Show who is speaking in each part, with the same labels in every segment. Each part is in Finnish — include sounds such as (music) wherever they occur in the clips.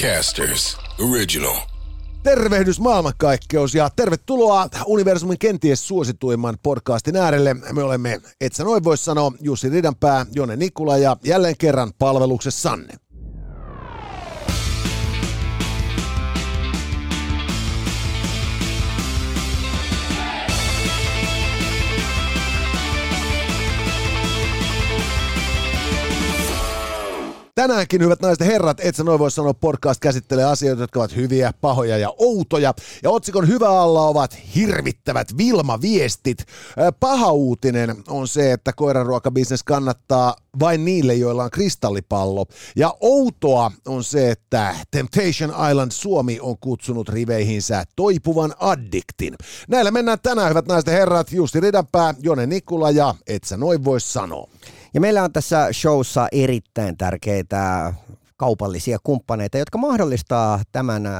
Speaker 1: Podcasters Original.
Speaker 2: Tervehdys maailmankaikkeus ja tervetuloa universumin kenties suosituimman podcastin äärelle. Me olemme, et sä noin vois sanoa, Jussi Ridanpää, Jone Nikula ja jälleen kerran palveluksessanne. Tänäänkin, hyvät naiset ja herrat, et sä noin voi sanoa, podcast käsittelee asioita, jotka ovat hyviä, pahoja ja outoja. Ja otsikon hyvä alla ovat hirvittävät Vilma-viestit. Paha uutinen on se, että koiranruokabisnes kannattaa vain niille, joilla on kristallipallo. Ja outoa on se, että Temptation Island Suomi on kutsunut riveihinsä toipuvan addiktin. Näillä mennään tänään, hyvät naiset ja herrat, Justi Ridanpää, Jone Nikula ja et sä noin voi sanoa.
Speaker 3: Ja meillä on tässä showssa erittäin tärkeitä kaupallisia kumppaneita, jotka mahdollistaa tämän äh,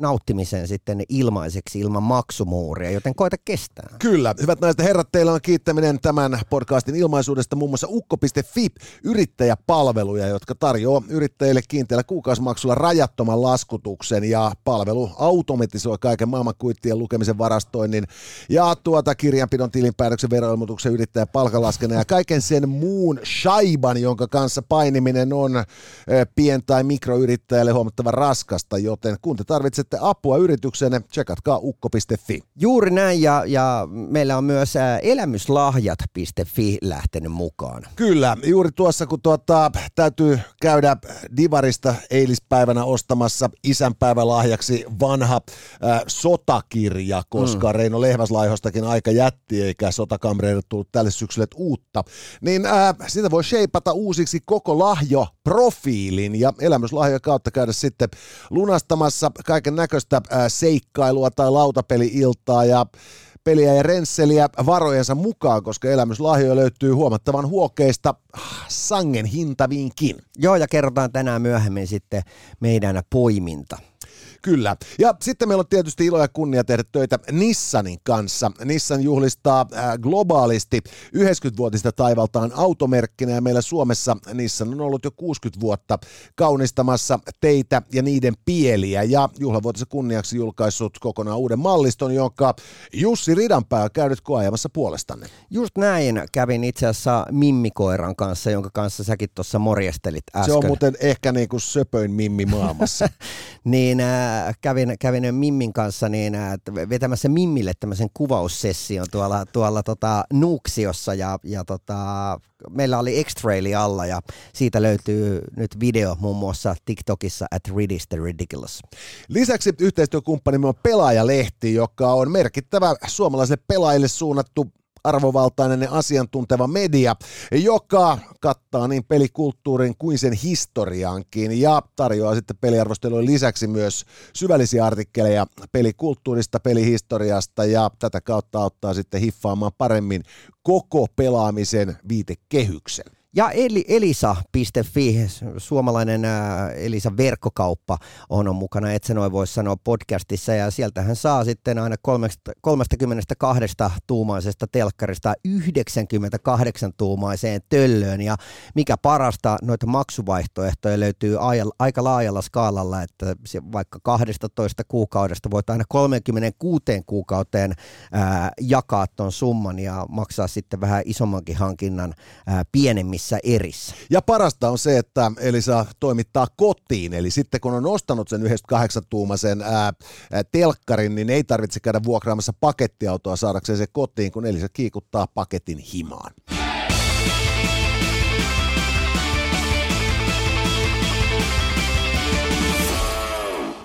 Speaker 3: nauttimisen sitten ilmaiseksi ilman maksumuuria, joten koita kestää.
Speaker 2: Kyllä. Hyvät naiset ja herrat, teillä on kiittäminen tämän podcastin ilmaisuudesta muun muassa ukko.fi yrittäjäpalveluja, jotka tarjoaa yrittäjille kiinteällä kuukausimaksulla rajattoman laskutuksen ja palvelu automatisoi kaiken maailman kuittien lukemisen varastoinnin ja tuota kirjanpidon tilinpäätöksen veroilmoituksen yrittäjän palkalaskennan ja kaiken sen muun shaiban, jonka kanssa painiminen on äh, pien- tai mikroyrittäjälle huomattavan raskasta, joten kun te tarvitsette apua yrityksenne, tsekatkaa ukko.fi.
Speaker 3: Juuri näin, ja, ja meillä on myös elämyslahjat.fi lähtenyt mukaan.
Speaker 2: Kyllä, juuri tuossa kun tuota, täytyy käydä Divarista eilispäivänä ostamassa isänpäivälahjaksi vanha äh, sotakirja, koska mm. Reino Lehväslaihostakin aika jätti, eikä sotakamreille tullut tälle syksylle uutta, niin äh, sitä voi sheipata uusiksi koko lahjo profiilin ja elämyslahjojen kautta käydä sitten lunastamassa kaiken näköistä seikkailua tai lautapeli-iltaa ja peliä ja rensseliä varojensa mukaan, koska elämyslahjoja löytyy huomattavan huokeista sangen hintaviinkin.
Speaker 3: Joo, ja kerrotaan tänään myöhemmin sitten meidän poiminta.
Speaker 2: Kyllä. Ja sitten meillä on tietysti ilo ja kunnia tehdä töitä Nissanin kanssa. Nissan juhlistaa äh, globaalisti 90-vuotista taivaltaan automerkkinä ja meillä Suomessa Nissan on ollut jo 60 vuotta kaunistamassa teitä ja niiden pieliä ja juhlavuotisen kunniaksi julkaissut kokonaan uuden malliston, jonka Jussi Ridanpää on käynyt koajamassa puolestanne.
Speaker 3: Just näin kävin itse asiassa Mimmikoiran kanssa, jonka kanssa säkin tuossa morjestelit äsken.
Speaker 2: Se on muuten ehkä niin kuin söpöin Mimmi maailmassa. (laughs)
Speaker 3: niin äh, kävin, kävin Mimmin kanssa niin, vetämässä Mimmille tämmöisen kuvaussession tuolla, tuolla tota Nuuksiossa ja, ja tota, meillä oli x alla ja siitä löytyy nyt video muun muassa TikTokissa at Ridis the Ridiculous.
Speaker 2: Lisäksi yhteistyökumppanimme on Pelaajalehti, joka on merkittävä suomalaisille pelaajille suunnattu arvovaltainen ja asiantunteva media, joka kattaa niin pelikulttuurin kuin sen historiankin ja tarjoaa sitten peliarvostelujen lisäksi myös syvällisiä artikkeleja pelikulttuurista, pelihistoriasta ja tätä kautta auttaa sitten hiffaamaan paremmin koko pelaamisen viitekehyksen.
Speaker 3: Ja eli, elisa.fi, suomalainen ää, Elisa verkkokauppa on, on mukana, et voisi sanoa podcastissa. Ja sieltähän saa sitten aina 32 tuumaisesta telkkarista 98 tuumaiseen töllöön. Ja mikä parasta, noita maksuvaihtoehtoja löytyy aika laajalla skaalalla, että vaikka 12 kuukaudesta voit aina 36 kuukauteen ää, jakaa ton summan ja maksaa sitten vähän isommankin hankinnan ää, pienemmissä näissä erissä.
Speaker 2: Ja parasta on se, että Elisa toimittaa kotiin, eli sitten kun on ostanut sen 98-tuumaisen ää, ää, telkkarin, niin ei tarvitse käydä vuokraamassa pakettiautoa saadakseen se kotiin, kun Elisa kiikuttaa paketin himaan.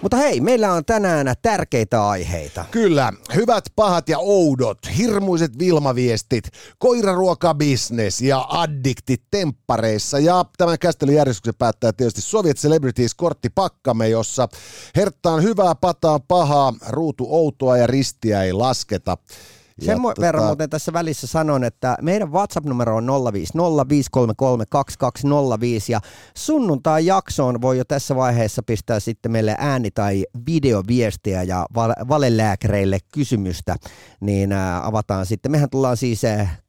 Speaker 3: Mutta hei, meillä on tänään tärkeitä aiheita.
Speaker 2: Kyllä, hyvät, pahat ja oudot, hirmuiset vilmaviestit, koiraruokabisnes ja addiktit temppareissa. Ja tämän käsittelyjärjestyksen päättää tietysti Soviet Celebrities korttipakkamme, jossa herttaan hyvää, pataa pahaa, ruutu outoa ja ristiä ei lasketa.
Speaker 3: Sen ja tota... verran muuten tässä välissä sanon, että meidän WhatsApp-numero on 050 ja sunnuntai jaksoon voi jo tässä vaiheessa pistää sitten meille ääni- tai videoviestiä ja valelääkäreille kysymystä, niin avataan sitten. Mehän tullaan siis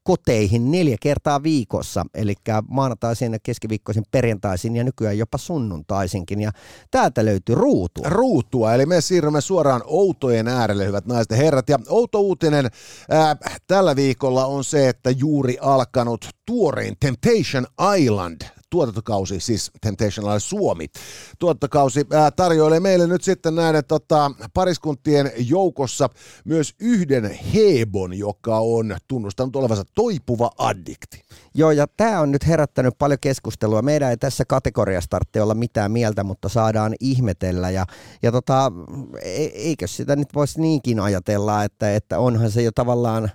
Speaker 3: koteihin neljä kertaa viikossa, eli maanantaisin, keskiviikkoisin, perjantaisin ja nykyään jopa sunnuntaisinkin. Ja täältä löytyy ruutua.
Speaker 2: Ruutua, eli me siirrymme suoraan outojen äärelle, hyvät naiset ja herrat. Ja outo uutinen ää, tällä viikolla on se, että juuri alkanut tuorein Temptation Island tuotantokausi, siis Temptation Island Suomi tuotantokausi, ää, tarjoilee meille nyt sitten näiden tota, pariskuntien joukossa myös yhden hebon, joka on tunnustanut olevansa toipuva addikti.
Speaker 3: Joo, ja tämä on nyt herättänyt paljon keskustelua. Meidän ei tässä kategoriassa tarvitse olla mitään mieltä, mutta saadaan ihmetellä. Ja, ja tota, e- eikö sitä nyt voisi niinkin ajatella, että, että onhan se jo tavallaan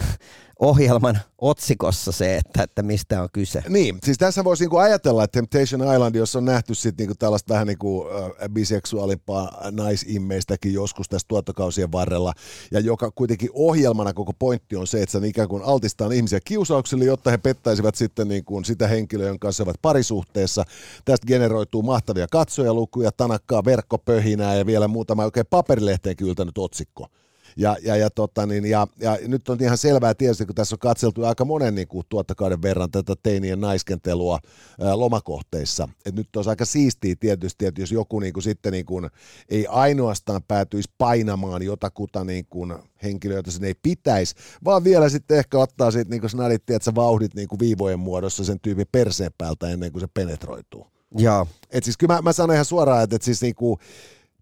Speaker 3: (laughs) ohjelman otsikossa se, että, että mistä on kyse.
Speaker 2: Niin, siis tässä voisi niinku ajatella, että Temptation Island, jos on nähty sit niinku tällaista vähän niinku, biseksuaalimpaa naisimeistäkin joskus tässä tuottokausien varrella, ja joka kuitenkin ohjelmana koko pointti on se, että se ikään kuin altistaa ihmisiä kiusauksille, jotta he pettäisivät sitten niinku sitä henkilöä, jonka kanssa ovat parisuhteessa. Tästä generoituu mahtavia katsojalukuja, tanakkaa verkkopöhinää ja vielä muutama oikein paperilehteen yltänyt otsikko. Ja, ja, ja, tota, niin, ja, ja, nyt on ihan selvää tietysti, kun tässä on katseltu aika monen niin kuin, tuottakauden verran tätä teinien naiskentelua ää, lomakohteissa. Et nyt olisi aika siistiä tietysti, että jos joku niin kuin, sitten niin kuin, ei ainoastaan päätyisi painamaan jotakuta niin kuin, henkilöä, jota sen ei pitäisi, vaan vielä sitten ehkä ottaa siitä niin snadit, että vauhdit niin kuin viivojen muodossa sen tyypin perseen päältä ennen kuin se penetroituu.
Speaker 3: Joo.
Speaker 2: Et siis kyllä mä, mä sanon ihan suoraan, että, että siis niin kuin,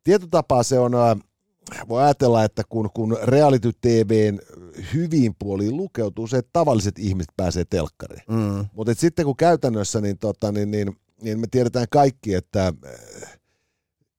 Speaker 2: tietotapaa se on, voi ajatella, että kun, kun reality TVn hyvin puoliin lukeutuu se, että tavalliset ihmiset pääsee telkkariin. Mm. Mutta sitten kun käytännössä, niin, tota, niin, niin, niin me tiedetään kaikki, että äh,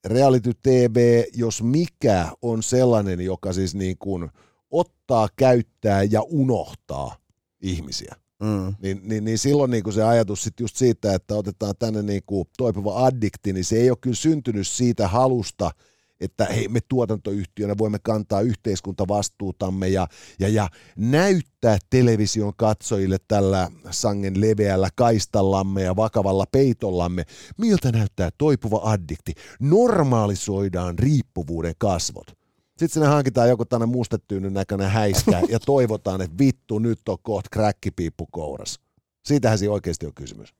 Speaker 2: reality TV, jos mikä, on sellainen, joka siis niin kuin ottaa, käyttää ja unohtaa ihmisiä. Mm. Niin, niin, niin silloin niin kuin se ajatus sit just siitä, että otetaan tänne niin kuin toipuva addikti, niin se ei ole kyllä syntynyt siitä halusta – että hei, me tuotantoyhtiönä voimme kantaa yhteiskuntavastuutamme ja, ja, ja näyttää television katsojille tällä sangen leveällä kaistallamme ja vakavalla peitollamme, miltä näyttää toipuva addikti. Normalisoidaan riippuvuuden kasvot. Sitten sinne hankitaan joku tänne mustettyynyn näköinen häiskä ja toivotaan, että vittu, nyt on kohta kräkkipiippu kouras. Siitähän siinä oikeasti on kysymys.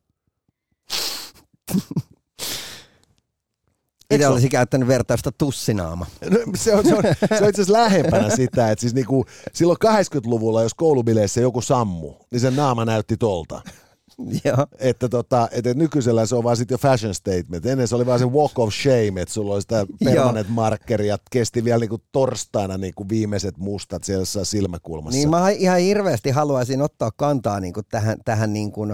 Speaker 3: Itse olisi käyttänyt vertausta tussinaama.
Speaker 2: No, se, on, se, on, se on itse asiassa lähempänä sitä, että siis niinku, silloin 80-luvulla, jos koulubileissä joku sammu, niin sen naama näytti tolta. (laughs)
Speaker 3: Joo.
Speaker 2: Että tota, että nykyisellä se on vaan sitten jo fashion statement. Ennen se oli vaan se walk of shame, että sulla oli sitä permanent markeri ja kesti vielä niinku torstaina niinku viimeiset mustat siellä silmäkulmassa.
Speaker 3: Niin mä ihan hirveästi haluaisin ottaa kantaa niinku tähän, tähän niinku,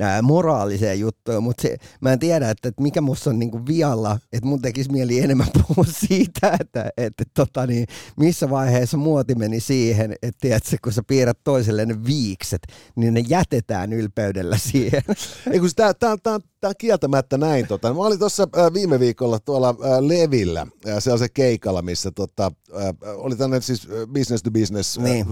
Speaker 3: ää, moraaliseen juttuun, mutta se, mä en tiedä, että, että mikä musta on niinku vialla, että mun tekisi mieli enemmän (laughs) puhua siitä, että, että tota, niin, missä vaiheessa muoti meni siihen, että tiedätkö, kun sä piirrät toiselle ne viikset, niin ne jätetään ylpeydellä siihen.
Speaker 2: Ei kun tämä, tämä, tämä, tämä on kieltämättä näin. Tota. Mä olin tuossa äh, viime viikolla tuolla äh, Levillä, äh, se on se keikalla, missä tota, oli tänne siis business to business niin.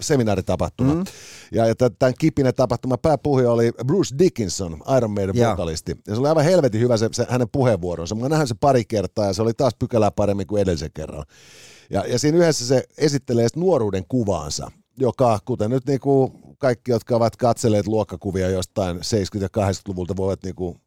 Speaker 2: seminaaritapahtuma. Mm-hmm. Ja, ja tämän kipinen tapahtuma pääpuhuja oli Bruce Dickinson, Iron Maiden ja. vokalisti. Ja se oli aivan helvetin hyvä se, se hänen puheenvuoronsa. Mä nähnyt se pari kertaa ja se oli taas pykälää paremmin kuin edellisen kerran. Ja, ja siinä yhdessä se esittelee nuoruuden kuvaansa, joka, kuten nyt niin kuin kaikki, jotka ovat katselleet luokkakuvia jostain 70- ja 80-luvulta, voivat niin kuin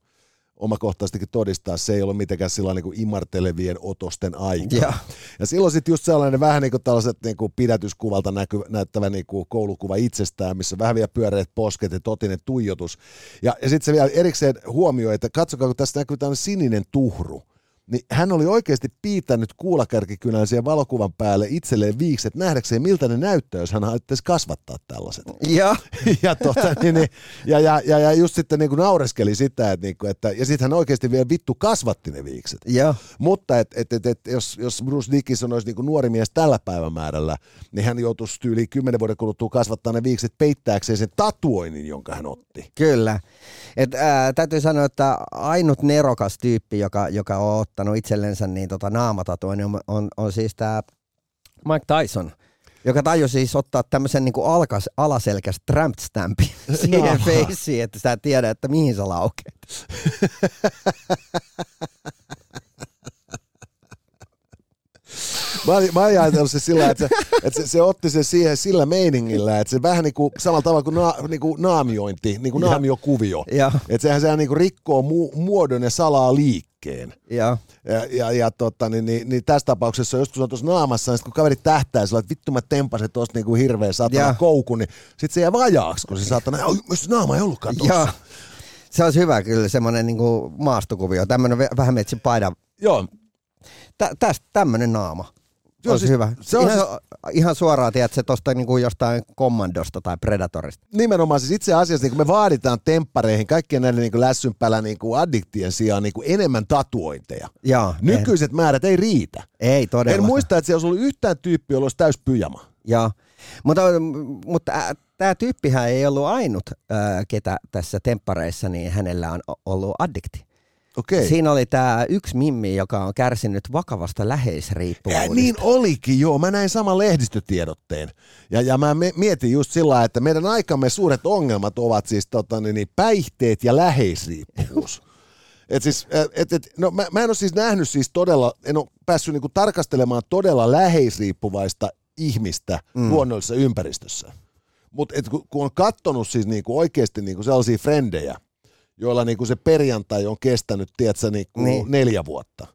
Speaker 2: omakohtaisestikin todistaa, se ei ole mitenkään sillä niin kuin imartelevien otosten aika. Ja, ja silloin sitten just sellainen vähän niin kuin tällaiset niin kuin pidätyskuvalta näky, näyttävä niin kuin koulukuva itsestään, missä vähän vielä pyöreät posket ja totinen tuijotus. Ja, ja sitten se vielä erikseen huomioi, että katsokaa, kun tässä näkyy tämmöinen sininen tuhru niin hän oli oikeasti piitänyt kuulakärkikynän siihen valokuvan päälle itselleen viikset nähdäkseen, miltä ne näyttää, jos hän haluaisi kasvattaa tällaiset.
Speaker 3: Ja, (laughs)
Speaker 2: ja, tota, niin, niin, ja, ja, ja, ja, just sitten niin kuin naureskeli sitä, että, niin kuin, että ja sitten hän oikeasti vielä vittu kasvatti ne viikset.
Speaker 3: Ja.
Speaker 2: Mutta et, et, et, et, jos, jos Bruce Dickinson olisi niin kuin nuori mies tällä päivämäärällä, niin hän joutuisi yli kymmenen vuoden kuluttua kasvattaa ne viikset peittääkseen sen tatuoinnin, jonka hän otti.
Speaker 3: Kyllä. Et, ää, täytyy sanoa, että ainut nerokas tyyppi, joka, joka on ottanut itsellensä niin tota naamatatuoinnin, on, on, on siis tämä Mike Tyson joka tajusi siis ottaa tämmöisen niin alkas, alaselkäs tramp stampin (laughs) siihen no. feissiin, että sä tiedä, että mihin sä laukeet. (laughs)
Speaker 2: mä, olin, mä olin ajatellut se sillä että, se, että se, se, otti sen siihen sillä meiningillä, että se vähän niin kuin samalla tavalla kuin, na, niin kuin naamiointi, niin kuin naamiokuvio.
Speaker 3: Ja.
Speaker 2: Että sehän, sehän niin kuin rikkoo mu, muodon ja salaa liikkeen.
Speaker 3: Ja.
Speaker 2: Ja, ja, ja tota, niin, niin, niin, tässä tapauksessa joskus on tuossa naamassa, niin kun kaveri tähtää sillä, että vittu mä tempasin tuosta niin kuin hirveä satana
Speaker 3: Ja.
Speaker 2: koukun, niin sit se jää vajaaksi, kun se saatana, "Oi, jos naama ei ollutkaan tuossa.
Speaker 3: Se olisi hyvä kyllä, semmoinen niinku maastokuvio, tämmöinen vähän metsi paidan.
Speaker 2: Joo,
Speaker 3: Tä, tästä tämmöinen naama.
Speaker 2: Joo,
Speaker 3: olisi
Speaker 2: siis
Speaker 3: hyvä.
Speaker 2: se on
Speaker 3: ihan, ihan suoraan, tiedät, se tuosta niinku jostain kommandosta tai predatorista.
Speaker 2: nimenomaan siis itse asiassa niin kun me vaaditaan temppareihin kaikkien näiden niin lässynpälä niin addiktien sijaan niin enemmän tatuointeja.
Speaker 3: Jaa,
Speaker 2: Nykyiset määrät ei riitä.
Speaker 3: Ei todella.
Speaker 2: En muista, että siellä olisi ollut yhtään tyyppiä, jolla olisi täys pyjama.
Speaker 3: Joo. Mutta, mutta tämä tyyppihän ei ollut ainut, ää, ketä tässä temppareissa, niin hänellä on ollut addikti.
Speaker 2: Okei.
Speaker 3: Siinä oli tämä yksi mimmi, joka on kärsinyt vakavasta
Speaker 2: Ja
Speaker 3: läheisriippuvuudesta.
Speaker 2: niin olikin, joo. Mä näin saman lehdistötiedotteen. Ja, ja mä mietin just sillä että meidän aikamme suuret ongelmat ovat siis tota, niin, niin, päihteet ja läheisriippuvuus. (laughs) Et siis, et, et, no, mä, mä en ole siis nähnyt siis todella, en ole päässyt niinku tarkastelemaan todella läheisriippuvaista ihmistä mm. luonnollisessa ympäristössä. Mutta kun, kun on kattonut siis niinku oikeasti niinku sellaisia frendejä, joilla niinku se perjantai on kestänyt, tiedätkö, niinku
Speaker 3: Niin.
Speaker 2: neljä vuotta.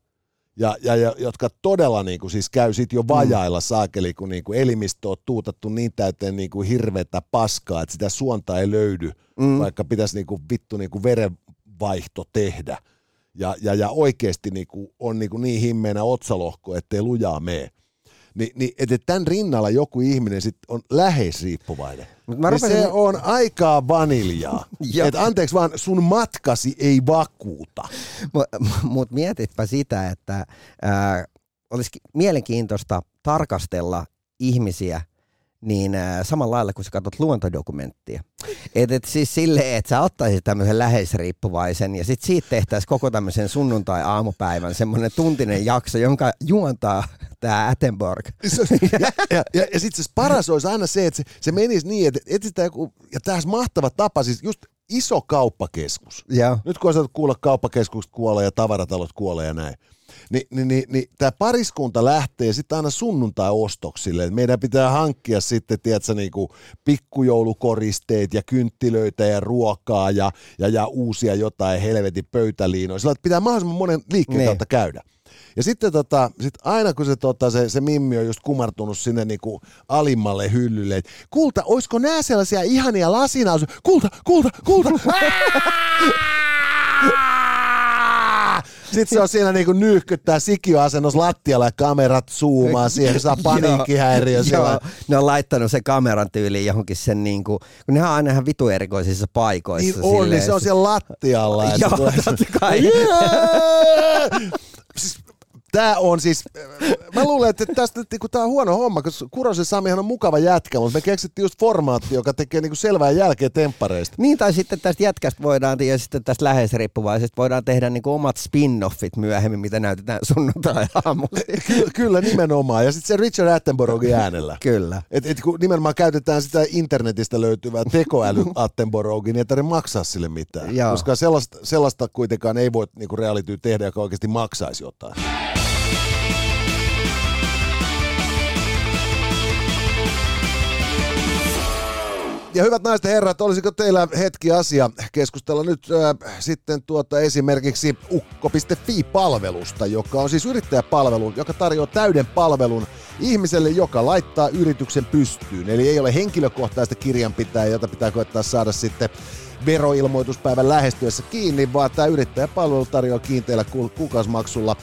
Speaker 2: Ja, ja, ja jotka todella niinku siis käy sit jo vajailla mm. saakeli, kun niinku elimistö on tuutattu niin täyteen niinku hirveätä paskaa, että sitä suonta ei löydy, mm. vaikka pitäisi niinku vittu niinku verenvaihto tehdä. Ja, ja, ja oikeasti niinku on niinku niin himmeenä otsalohko, ettei lujaa mene. Ni, niin, että tämän rinnalla joku ihminen sit on läheisriippuvainen.
Speaker 3: Mut mä
Speaker 2: Ja
Speaker 3: rupesin-
Speaker 2: se on aikaa vaniljaa. (laughs) Et anteeksi vaan, sun matkasi ei vakuuta.
Speaker 3: Mutta mietitpä sitä, että ää, olisi mielenkiintoista tarkastella ihmisiä niin ää, samalla lailla, kun sä katsot luontodokumenttia. Et, et siis silleen, että sä ottaisit tämmöisen läheisriippuvaisen ja sitten siitä tehtäisiin koko tämmöisen sunnuntai-aamupäivän semmoinen tuntinen jakso, jonka juontaa tämä Attenborg. (laughs)
Speaker 2: Ja, ja, ja, ja sitten se paras olisi aina se, että se, se menisi niin, että etsitään joku, ja tämä olisi mahtava tapa, siis just iso kauppakeskus.
Speaker 3: Ja,
Speaker 2: Nyt kun on saatu kuulla kauppakeskukset kuolee ja tavaratalot kuolee ja näin. Ni, niin, niin, niin tämä pariskunta lähtee sitten aina sunnuntai-ostoksille. Meidän pitää hankkia sitten, tiedätkö, niinku pikkujoulukoristeet ja kynttilöitä ja ruokaa ja, ja, ja uusia jotain helvetin pöytäliinoja. Sillä pitää mahdollisimman monen liikkeen
Speaker 3: Niin.
Speaker 2: kautta käydä. Ja sitten tota, sit aina kun se, tota, se, se Mimmi on just kumartunut sinne niinku alimmalle hyllylle, että kulta, oisko nää sellaisia ihania lasinaus? Kulta, kulta, kulta! (laughs) (laughs) Sitten se on siinä niinku nyyhkyttää sikioasennossa lattialla ja kamerat zoomaa siihen, saa paniikkihäiriö.
Speaker 3: Joo,
Speaker 2: siellä.
Speaker 3: ne on laittanut sen kameran tyyliin johonkin sen niinku, kun nehän on aina ihan vitu erikoisissa paikoissa.
Speaker 2: Niin on, niin
Speaker 3: silleen,
Speaker 2: se on siellä lattialla.
Speaker 3: Joo, totta kai. (laughs)
Speaker 2: Yeah! (laughs) Siis, Tää on siis, mä luulen, että tästä nyt niinku, tää on huono homma, koska Kurosen Samihan on mukava jätkä, mutta me keksittiin just formaatti, joka tekee niinku selvää jälkeen temppareista.
Speaker 3: Niin, tai sitten tästä jätkästä voidaan, ja sitten tästä läheisriippuvaisesta voidaan tehdä niinku omat spin-offit myöhemmin, mitä näytetään sunnuntai-aamulla. (laughs)
Speaker 2: Ky- kyllä nimenomaan, ja sitten se Richard Attenboroughin äänellä.
Speaker 3: Kyllä.
Speaker 2: Et, et kun nimenomaan käytetään sitä internetistä löytyvää tekoäly (laughs) Attenboroughin, niin ei tarvitse maksaa sille mitään.
Speaker 3: Joo.
Speaker 2: Koska sellaista, sellaista kuitenkaan ei voi niinku reality tehdä, joka oikeasti maksaisi jotain. Ja hyvät naiset ja herrat, olisiko teillä hetki asia keskustella nyt äh, sitten tuota esimerkiksi ukko.fi-palvelusta, joka on siis yrittäjäpalvelu, joka tarjoaa täyden palvelun ihmiselle, joka laittaa yrityksen pystyyn. Eli ei ole henkilökohtaista kirjanpitäjää, jota pitää koettaa saada sitten veroilmoituspäivän lähestyessä kiinni, vaan tämä yrittäjäpalvelu tarjoaa kiinteällä ku- kuukausimaksulla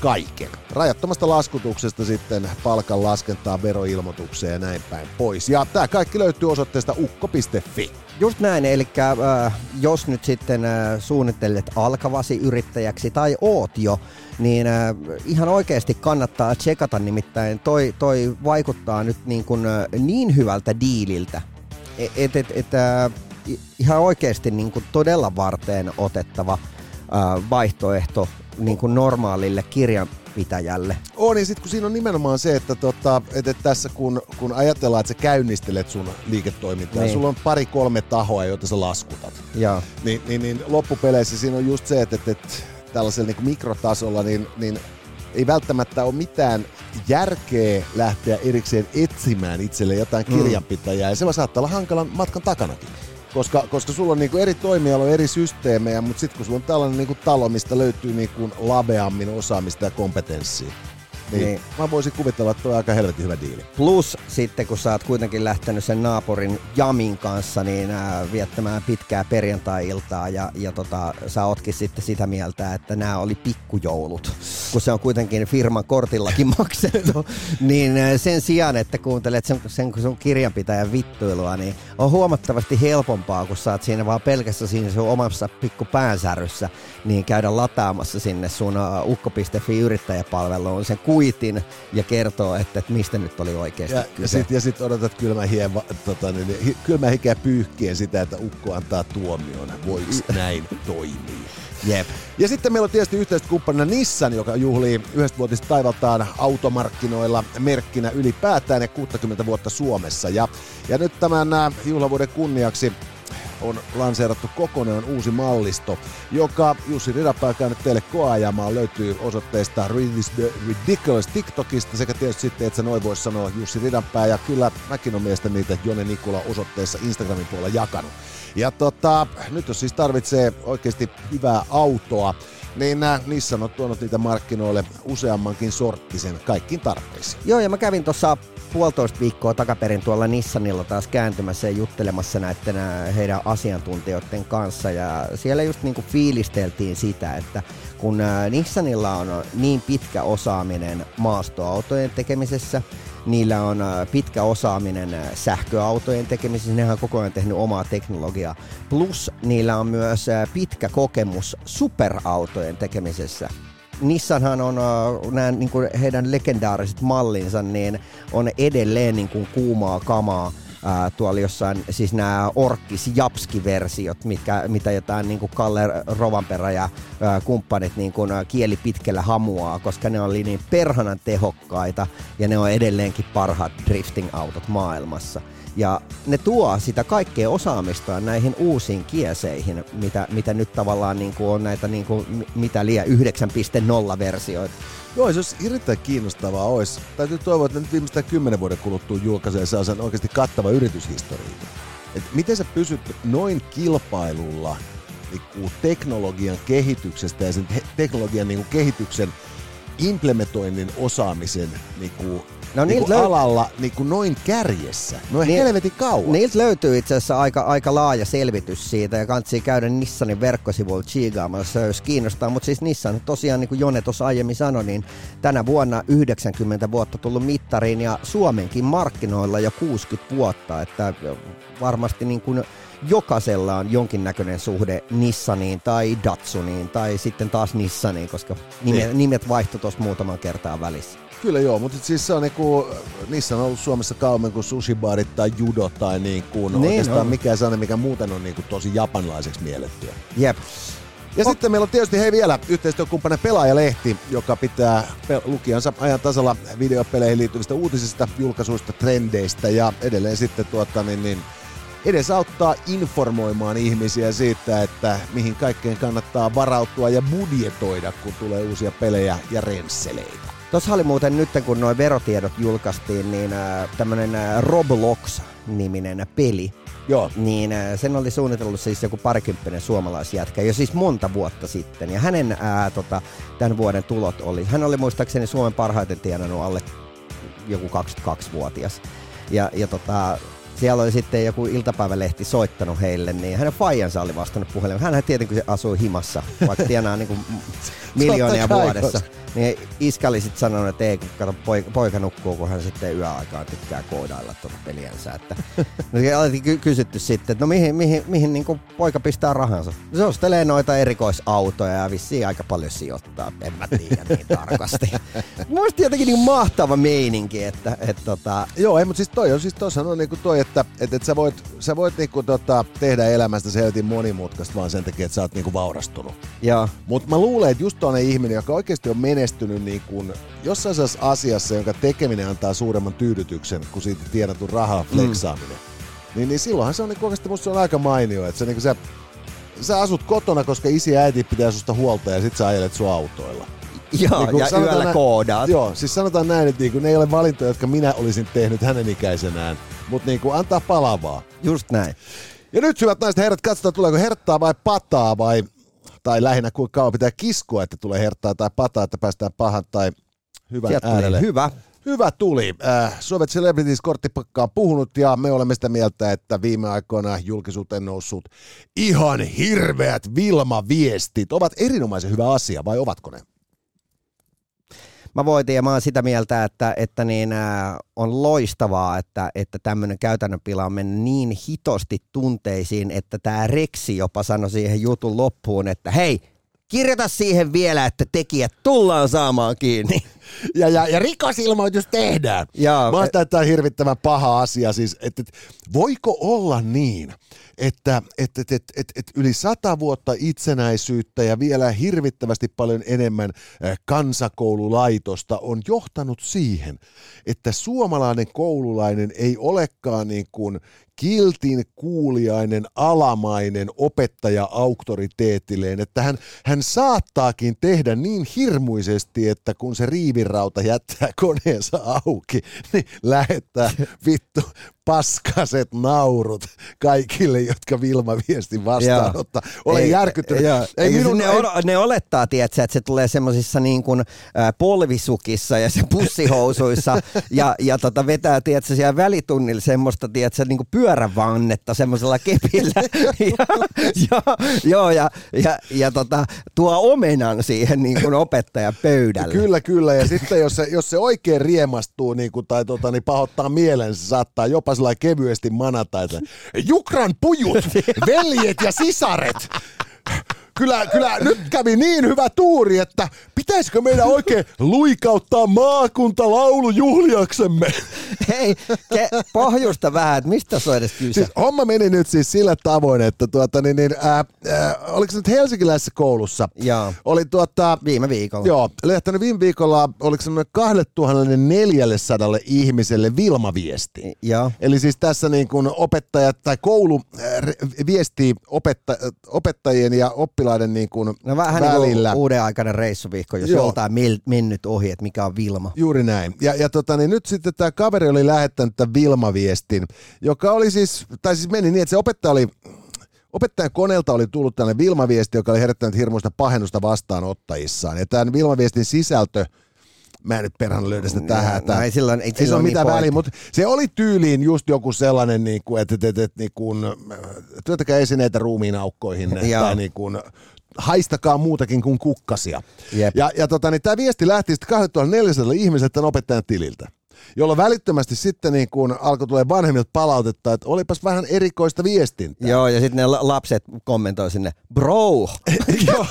Speaker 2: kaiken. Rajattomasta laskutuksesta sitten palkan laskentaa veroilmoitukseen ja näin päin pois. Ja tämä kaikki löytyy osoitteesta ukko.fi.
Speaker 3: Just näin, eli äh, jos nyt sitten äh, suunnittelet alkavasi yrittäjäksi tai oot jo, niin äh, ihan oikeasti kannattaa tsekata, nimittäin toi, toi vaikuttaa nyt niin, kuin, äh, niin hyvältä diililtä, että et, et, äh, ihan oikeasti niin todella varteen otettava äh, vaihtoehto niin kuin normaalille kirjanpitäjälle.
Speaker 2: On, ja sitten kun siinä on nimenomaan se, että, tota, että tässä kun, kun ajatellaan, että sä käynnistelet sun liiketoimintaa, niin. Sulla on pari-kolme tahoa, joita sä laskutat.
Speaker 3: Ja,
Speaker 2: Niin, niin, niin loppupeleissä siinä on just se, että, että, että tällaisella niin mikrotasolla, niin, niin ei välttämättä ole mitään järkeä lähteä erikseen etsimään itselle jotain mm. kirjanpitäjää, ja se saattaa olla hankalan matkan takanakin. Koska, koska sulla on niinku eri toimialoja, eri systeemejä, mutta sitten kun sulla on tällainen niinku talo, mistä löytyy niinku laveammin osaamista ja kompetenssia, niin, niin. Mä voisin kuvitella, että toi on aika helvetin hyvä diili.
Speaker 3: Plus sitten, kun sä oot kuitenkin lähtenyt sen naapurin Jamin kanssa niin äh, viettämään pitkää perjantai-iltaa ja, ja tota, sä ootkin sitten sitä mieltä, että nämä oli pikkujoulut, kun se on kuitenkin firman kortillakin (laughs) maksettu, niin äh, sen sijaan, että kuuntelet sen, sen sun kirjanpitäjän vittuilua, niin on huomattavasti helpompaa, kun sä oot siinä vaan pelkässä siinä sun omassa pikku niin käydä lataamassa sinne sun uh, ukko.fi yrittäjäpalveluun sen ku kuitin ja kertoo, että, että mistä nyt oli oikeasti
Speaker 2: ja,
Speaker 3: kyse.
Speaker 2: Ja sitten sit odotat kylmä, hien, tota, niin, hi, kylmä hikeä pyyhkien sitä, että ukko antaa tuomion. Voiko näin toimia?
Speaker 3: Jep.
Speaker 2: Ja sitten meillä on tietysti yhteistyökumppanina Nissan, joka juhlii yhdesvuotista taivaltaan automarkkinoilla merkkinä ylipäätään ja 60 vuotta Suomessa. Ja, ja nyt tämän äh, juhlavuoden kunniaksi on lanseerattu kokonaan uusi mallisto, joka Jussi Ridapää käynyt teille koajamaan löytyy osoitteesta Ridiculous TikTokista sekä tietysti sitten, että sä noin voisi sanoa Jussi Ridanpää ja kyllä mäkin on mielestäni niitä Jone Nikula osoitteessa Instagramin puolella jakanut. Ja tota, nyt jos siis tarvitsee oikeasti hyvää autoa, niin nää, Nissan on tuonut niitä markkinoille useammankin sorttisen kaikkiin tarpeisiin.
Speaker 3: Joo, ja mä kävin tuossa puolitoista viikkoa takaperin tuolla Nissanilla taas kääntymässä ja juttelemassa näiden heidän asiantuntijoiden kanssa. Ja siellä just niinku fiilisteltiin sitä, että kun Nissanilla on niin pitkä osaaminen maastoautojen tekemisessä, Niillä on pitkä osaaminen sähköautojen tekemisessä, nehän on koko ajan tehnyt omaa teknologiaa. Plus niillä on myös pitkä kokemus superautojen tekemisessä. Nissanhan on nämä niin kuin heidän legendaariset mallinsa, niin on edelleen niin kuin kuumaa kamaa ää, tuolla jossain, siis nämä Orkkis Japski-versiot, mitkä, mitä jotain niin kuin Kalle Rovanperä ja ää, kumppanit niin kuin, ää, kieli pitkällä hamuaa, koska ne oli niin perhanan tehokkaita ja ne on edelleenkin parhaat drifting-autot maailmassa. Ja ne tuo sitä kaikkea osaamista näihin uusiin kieseihin, mitä, mitä nyt tavallaan niin kuin on näitä niin kuin, mitä liian 9.0-versioita.
Speaker 2: Joo, se olisi erittäin kiinnostavaa olisi. Täytyy toivoa, että nyt viimeistään kymmenen vuoden kuluttua julkaisee sen oikeasti kattava yrityshistoria. Et miten sä pysyt noin kilpailulla niin teknologian kehityksestä ja sen teknologian niin kehityksen implementoinnin osaamisen niin kuin no, niin kuin löy- alalla niin kuin noin kärjessä. Noin niin, helvetin kauan.
Speaker 3: Niiltä löytyy itse asiassa aika, aika laaja selvitys siitä ja kansi käydä Nissanin verkkosivuilla chiigaamassa, jos kiinnostaa. Mutta siis Nissan tosiaan, niin kuin Jone tuossa aiemmin sanoi, niin tänä vuonna 90 vuotta tullut mittariin ja Suomenkin markkinoilla jo 60 vuotta. Että varmasti niin kuin jokaisella on jonkinnäköinen suhde Nissaniin tai Datsuniin tai sitten taas Nissaniin, koska nimet, niin. nimet vaihtui tuossa muutaman kertaa välissä.
Speaker 2: Kyllä joo, mutta siis se on niinku, niissä on ollut Suomessa kauemmin kuin sushibarit tai judo tai niinku, niin, oikeastaan on. mikään sellainen, mikä muuten on niinku tosi japanilaiseksi miellettyä.
Speaker 3: Jep.
Speaker 2: Ja oh. sitten meillä on tietysti hei vielä yhteistyökumppani Pelaajalehti, joka pitää lukijansa ajan tasalla videopeleihin liittyvistä uutisista, julkaisuista, trendeistä ja edelleen sitten tuota, niin, niin, edesauttaa informoimaan ihmisiä siitä, että mihin kaikkeen kannattaa varautua ja budjetoida, kun tulee uusia pelejä ja rensseleitä.
Speaker 3: Tuossa oli muuten nyt, kun nuo verotiedot julkaistiin, niin äh, tämmöinen äh, Roblox-niminen peli.
Speaker 2: Joo.
Speaker 3: Niin äh, sen oli suunnitellut siis joku parikymppinen suomalaisjätkä jo siis monta vuotta sitten. Ja hänen ää, tota, tämän vuoden tulot oli, hän oli muistaakseni Suomen parhaiten tienannut alle joku 22-vuotias. Ja, ja tota, siellä oli sitten joku iltapäivälehti soittanut heille, niin hänen faijansa oli vastannut puhelimeen. Hän tietenkin asuu himassa, vaikka tienaa niin kuin (laughs) miljoonia vuodessa. Niin iskä oli sitten sanonut, että ei, kun kato, poika, poika nukkuu, kun hän sitten yöaikaan tykkää koodailla tuota peliänsä. Että, (laughs) no, oltiin ky- kysytty sitten, että no mihin, mihin, mihin niin poika pistää rahansa. Se ostelee noita erikoisautoja ja vissiin aika paljon sijoittaa, en mä tiedä niin (laughs) tarkasti. Mielestäni jotenkin niin mahtava meininki, että et, tota...
Speaker 2: Joo, ei, mutta siis toi on siis tuossa on niin kuin toi, että et, et sä voit, sä voit niinku tota, tehdä elämästä se monimutkaista vaan sen takia, että sä oot niinku vaurastunut.
Speaker 3: Joo.
Speaker 2: Mutta mä luulen, että just tuonne ihminen, joka oikeasti on menestynyt niin kuin jossain asiassa, jonka tekeminen antaa suuremman tyydytyksen kuin siitä tienatun rahaa mm. fleksaaminen. Mm. Niin, niin silloinhan se on niin oikeasti musta se on aika mainio, että se, niin sä, sä asut kotona, koska isi ja äiti pitää susta huolta ja sit sä ajelet sun autoilla.
Speaker 3: Joo,
Speaker 2: Niin
Speaker 3: ja
Speaker 2: sanotaan
Speaker 3: yöllä
Speaker 2: näin-
Speaker 3: koodaat.
Speaker 2: Joo, siis sanotaan näin, että niin ne ei ole valintoja, jotka minä olisin tehnyt hänen ikäisenään, mutta niin kuin, antaa palavaa.
Speaker 3: Just näin.
Speaker 2: Ja nyt hyvät naiset herrat, katsotaan tuleeko herttaa vai pataa vai tai lähinnä kuinka kauan pitää kiskoa, että tulee herttaa tai pataa, että päästään pahan tai hyvän
Speaker 3: Sieltä
Speaker 2: äärelle.
Speaker 3: tuli hyvä.
Speaker 2: Hyvä tuli. Äh, Sovet Celebrities korttipakka on puhunut ja me olemme sitä mieltä, että viime aikoina julkisuuteen noussut ihan hirveät Vilma-viestit ovat erinomaisen hyvä asia, vai ovatko ne?
Speaker 3: Mä voitin ja mä oon sitä mieltä, että, että niin, ää, on loistavaa, että, että tämmöinen käytännön pila on mennyt niin hitosti tunteisiin, että tämä Reksi jopa sanoi siihen jutun loppuun, että hei, kirjoita siihen vielä, että tekijät tullaan saamaan kiinni.
Speaker 2: Ja, ja, ja rikosilmoitus tehdään.
Speaker 3: Joo.
Speaker 2: Mä oon sitä, että tämä on hirvittävän paha asia. Siis, että, että voiko olla niin, että että että että että että yli sata vuotta itsenäisyyttä ja vielä hirvittävästi paljon enemmän kansakoululaitosta on johtanut siihen, että suomalainen koululainen ei olekaan niin kuin kiltin kuuliainen, alamainen opettaja auktoriteetilleen, että hän, hän saattaakin tehdä niin hirmuisesti, että kun se riivirauta jättää koneensa auki, niin lähettää vittu paskaset naurut kaikille, jotka Vilma viestin vastaanottaa. Olen
Speaker 3: Ei-
Speaker 2: järkyttynyt.
Speaker 3: Joo. Ei
Speaker 2: minun,
Speaker 3: ne,
Speaker 2: ei,
Speaker 3: on, ne olettaa, tiedätkö, että se tulee semmoisissa niin kuin, äh, polvisukissa ja se pussihousuissa (laughs) ja, ja tota, vetää tiedätkö, siellä välitunnilla semmoista tiedätkö, niin kuin pyörävannetta semmoisella kepillä. (laughs) (laughs) ja, ja, joo, ja, ja, ja tota, tuo omenan siihen niin kuin opettajan pöydälle.
Speaker 2: Kyllä, kyllä. Ja sitten jos se, jos se oikein riemastuu niin kuin, tai tota, niin pahoittaa mielen, se saattaa jopa sellainen kevyesti manata, että Jukran pujut, (laughs) veljet ja sisaret. Kyllä, kyllä nyt kävi niin hyvä tuuri, että pitäisikö meidän oikein luikauttaa juhliaksemme?
Speaker 3: Hei, ke, pohjusta vähän, että mistä se on edes kyse?
Speaker 2: Siis homma meni nyt siis sillä tavoin, että tuota, niin, niin, ää, ää, oliko se nyt helsinkiläisessä koulussa?
Speaker 3: Joo.
Speaker 2: Oli tuota,
Speaker 3: Viime viikolla.
Speaker 2: Joo, lehtänyt viime viikolla, oliko semmoinen 2400 ihmiselle Vilma-viesti.
Speaker 3: Joo.
Speaker 2: Eli siis tässä niin kuin opettajat tai koulu äh, viestii opetta, opettajien ja oppilaiden niin kuin
Speaker 3: No vähän
Speaker 2: välillä.
Speaker 3: niin kuin uuden aikainen reissuviikko, jos
Speaker 2: Joo.
Speaker 3: joltain mil, mennyt ohi, että mikä on Vilma.
Speaker 2: Juuri näin. Ja, ja tota, niin nyt sitten tämä kaveri oli lähettänyt tämän Vilma-viestin, joka oli siis, tai siis meni niin, että se opettaja oli, opettajan koneelta oli tullut tällainen Vilma-viesti, joka oli herättänyt hirmuista pahennusta vastaanottajissaan. Ja tämän Vilma-viestin sisältö, mä en nyt perhana löydä sitä tähän.
Speaker 3: No,
Speaker 2: tää-
Speaker 3: ei silloin- ei
Speaker 2: ei se
Speaker 3: silloin
Speaker 2: ole
Speaker 3: niin
Speaker 2: mitään
Speaker 3: pointti.
Speaker 2: väliä, mutta se oli tyyliin just joku sellainen, niin kuin, että, että, että, että niin kuin, työtäkää esineitä ruumiin aukkoihin, tai niin kuin, haistakaa muutakin kuin kukkasia.
Speaker 3: Jep.
Speaker 2: Ja, ja tota, niin tämä viesti lähti sitten 2400 ihmiseltä tämän opettajan tililtä jolloin välittömästi sitten niin kun alkoi tulee vanhemmilta palautetta, että olipas vähän erikoista viestintää.
Speaker 3: Joo, ja sitten ne la- lapset kommentoi sinne, bro, (laughs)
Speaker 2: Joo,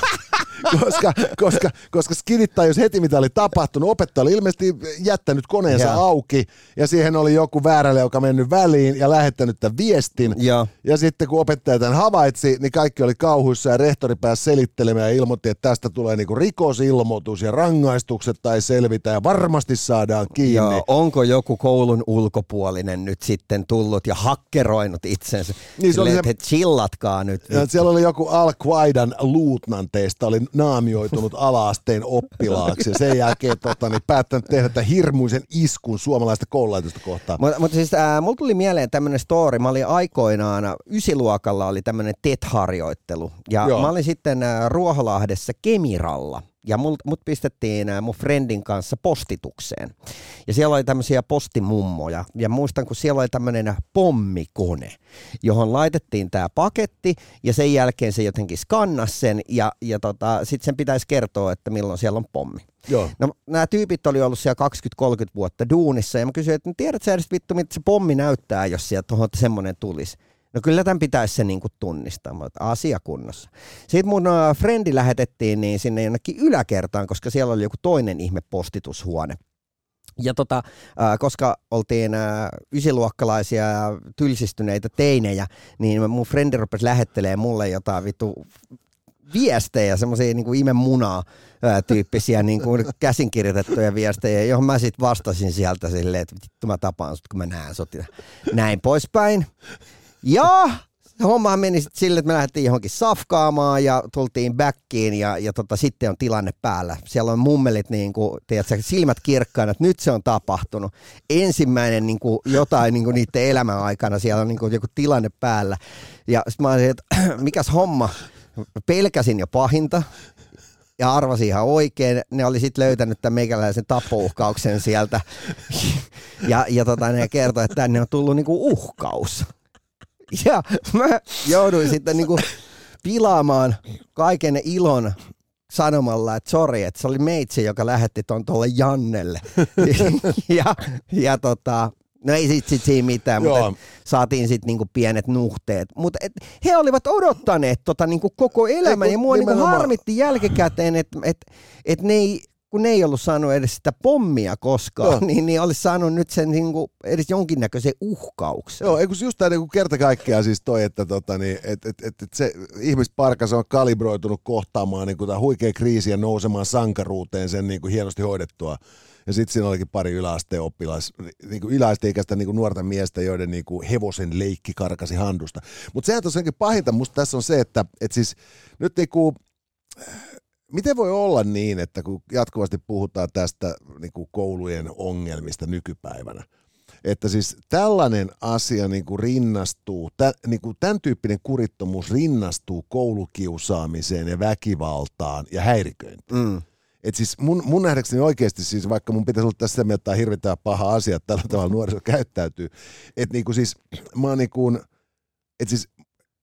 Speaker 2: (laughs) koska, koska, koska skidit tajus heti, mitä oli tapahtunut. Opettaja oli ilmeisesti jättänyt koneensa
Speaker 3: Joo.
Speaker 2: auki ja siihen oli joku väärälle, joka mennyt väliin ja lähettänyt tämän viestin.
Speaker 3: Joo.
Speaker 2: Ja sitten kun opettaja tämän havaitsi, niin kaikki oli kauhuissa ja rehtori pääsi selittelemään ja ilmoitti, että tästä tulee niinku rikosilmoitus ja rangaistukset tai selvitä ja varmasti saadaan kiinni.
Speaker 3: Joo, onko joku koulun ulkopuolinen nyt sitten tullut ja hakkeroinut itsensä?
Speaker 2: Niin, se oli se-
Speaker 3: että chillatkaa nyt.
Speaker 2: Ja siellä oli joku Al-Qaidan luutnanteista, oli naamioitunut alaasteen oppilaaksi ja sen jälkeen tota, niin päättänyt tehdä tämän hirmuisen iskun suomalaista koululaitosta kohtaan.
Speaker 3: Mutta mut siis äh, mulla tuli mieleen tämmöinen story. Mä olin aikoinaan, ysiluokalla oli tämmöinen TET-harjoittelu. Ja
Speaker 2: Joo.
Speaker 3: mä olin sitten äh, Ruoholahdessa Kemiralla. Ja mut, mut pistettiin mun friendin kanssa postitukseen. Ja siellä oli tämmöisiä postimummoja. Ja muistan, kun siellä oli tämmöinen pommikone, johon laitettiin tämä paketti. Ja sen jälkeen se jotenkin skannasi sen. Ja, ja tota, sitten sen pitäisi kertoa, että milloin siellä on pommi.
Speaker 2: Joo.
Speaker 3: No nämä tyypit oli ollut siellä 20-30 vuotta duunissa ja mä kysyin, että no, tiedät sä edes vittu, mitä se pommi näyttää, jos sieltä tuohon semmoinen tulisi. No kyllä tämän pitäisi se niinku tunnistaa, mutta asiakunnossa. Sitten mun frendi lähetettiin niin sinne jonnekin yläkertaan, koska siellä oli joku toinen ihme postitushuone. Ja tota, koska oltiin ysiluokkalaisia ja tylsistyneitä teinejä, niin mun frendi rupesi lähettelee mulle jotain vittu viestejä, semmoisia niin imen munaa ää, tyyppisiä (laughs) niin kuin käsinkirjoitettuja viestejä, johon mä sitten vastasin sieltä silleen, että vittu mä tapaan sut, kun mä näen sut ja näin poispäin. Ja hommahan meni sitten sille, että me lähdettiin johonkin safkaamaan ja tultiin backiin ja, ja tota, sitten on tilanne päällä. Siellä on mummelit niin kuin, tiedätkö, silmät kirkkaana, että nyt se on tapahtunut. Ensimmäinen niin kuin, jotain niin kuin niiden elämän aikana siellä on niin kuin, joku tilanne päällä. Ja sitten mä olisin, että (clears throat) mikäs homma, pelkäsin jo pahinta ja arvasin ihan oikein. Ne oli sitten löytänyt tämän meikäläisen tappouhkauksen sieltä. Ja, ja tota, ne kertoi, että tänne on tullut niinku uhkaus. (laughs) Ja mä jouduin sitten niinku pilaamaan kaiken ilon sanomalla, että sori, että se oli meitsi, joka lähetti ton tuolle Jannelle. (laughs) ja, ja tota, No ei sit, sit siinä mitään, Joo. mutta saatiin sitten niinku pienet nuhteet. Mutta he olivat odottaneet tota niinku koko elämän ei, ja mua niinku harmitti jälkikäteen, että et, et ne ei, kun ne ei ollut saanut edes sitä pommia koskaan, Joo. niin, niin olisi saanut nyt sen niinku edes jonkinnäköisen uhkauksen.
Speaker 2: Joo, eikö just tämä niinku kerta kaikkiaan siis toi, että tota, niin, et, et, et, et se ihmisparkas on kalibroitunut kohtaamaan niinku huikea kriisi ja nousemaan sankaruuteen sen niinku hienosti hoidettua ja sitten siinä olikin pari yläasteen oppilas, niin kuin yläasteikäistä niin kuin nuorta miestä, joiden niin kuin hevosen leikki karkasi handusta. Mutta sehän tosiaankin pahinta musta tässä on se, että, että siis nyt niin kuin, miten voi olla niin, että kun jatkuvasti puhutaan tästä niin kuin koulujen ongelmista nykypäivänä, että siis tällainen asia niin kuin rinnastuu, tä, niin kuin tämän tyyppinen kurittomuus rinnastuu koulukiusaamiseen ja väkivaltaan ja häiriköintiin. Mm. Et siis mun, mun nähdäkseni oikeasti siis, vaikka mun pitäisi olla tässä mieltä, että hirvittää paha asia, että tällä tavalla nuoriso käyttäytyy, että niinku siis mä oon niinku, että siis